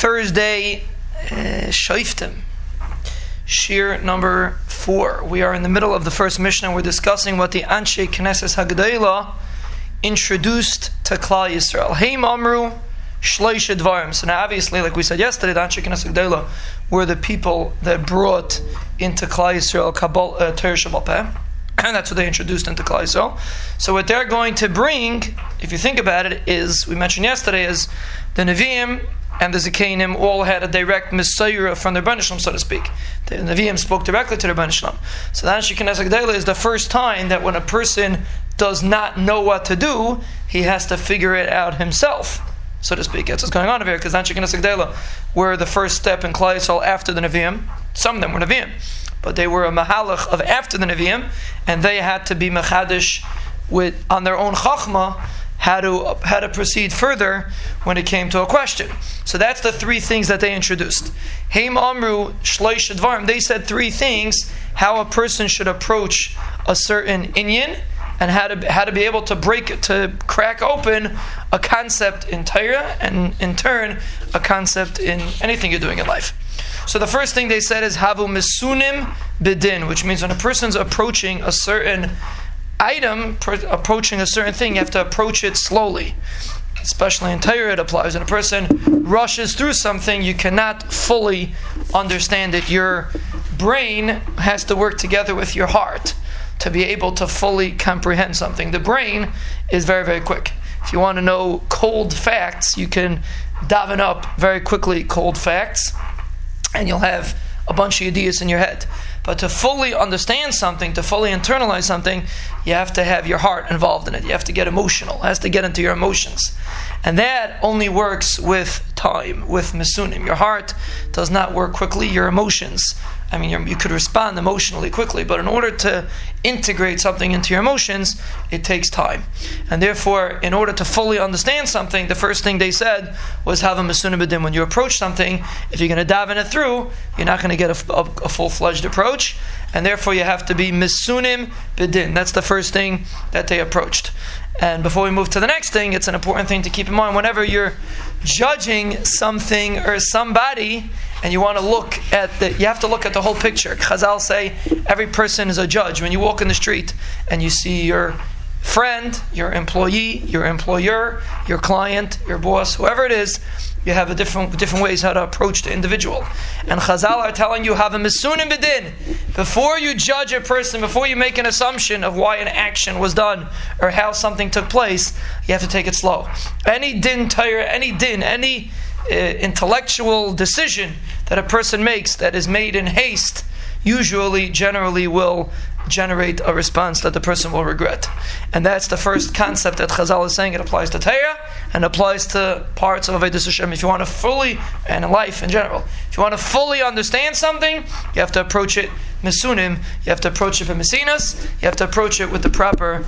Thursday, uh, Shoiftim, Shir number four. We are in the middle of the first Mishnah. We're discussing what the Anshe Knesset Hagdayla introduced to Klal Yisrael. Heim Amru Shleish Dvarim. So now, obviously, like we said yesterday, the Anshe Knesset Hagdayla were the people that brought into Klal Yisrael Kabul uh, and that's what they introduced into Klal Yisrael. So what they're going to bring, if you think about it, is we mentioned yesterday is the Nevi'im and the Zakanim all had a direct Messiah from the Rebbeinu so to speak. The Nevi'im spoke directly to the Rebbeinu So the Anshe Knesset is the first time that when a person does not know what to do, he has to figure it out himself so to speak. That's what's going on over here, because Knesset Hagdayla were the first step in Yisrael after the Nevi'im. Some of them were Nevi'im but they were a mahalach of after the Nevi'im, and they had to be machadish with on their own chachma how to how to proceed further when it came to a question. So that's the three things that they introduced. Heim Amru Shloish. They said three things how a person should approach a certain inyan and how to how to be able to break to crack open a concept in Torah and in turn a concept in anything you're doing in life. So the first thing they said is havu misunim bidin, which means when a person's approaching a certain item, approaching a certain thing, you have to approach it slowly. Especially in Torah, it applies. When a person rushes through something, you cannot fully understand it. Your brain has to work together with your heart to be able to fully comprehend something. The brain is very, very quick. If you want to know cold facts, you can daven up very quickly cold facts and you'll have a bunch of ideas in your head. But to fully understand something, to fully internalize something, you have to have your heart involved in it. You have to get emotional. It has to get into your emotions. And that only works with time, with misunim. Your heart does not work quickly, your emotions I mean, you could respond emotionally quickly, but in order to integrate something into your emotions, it takes time. And therefore, in order to fully understand something, the first thing they said was havu misunim When you approach something, if you're going to daven it through, you're not going to get a, a, a full fledged approach, and therefore you have to be misunim bidin. That's the first thing that they approached. And before we move to the next thing, it's an important thing to keep in mind whenever you're judging something or somebody and you want to look at the you have to look at the whole picture. Chazal say every person is a judge. When you walk in the street and you see your friend, your employee, your employer, your client, your boss, whoever it is, you have a different different ways how to approach the individual. And Chazal are telling you havu misunim bedin. Before you judge a person, before you make an assumption of why an action was done or how something took place, you have to take it slow. Any din Torah, any din, any uh, intellectual decision that a person makes that is made in haste usually, generally, will generate a response that the person will regret. And that's the first concept that Chazal is saying. It applies to Torah and applies to parts of Avodah Hashem. If you want to fully, and in life in general, if you want to fully understand something, you have to approach it misunim, you have to approach it with messinas, you have to approach it with the proper.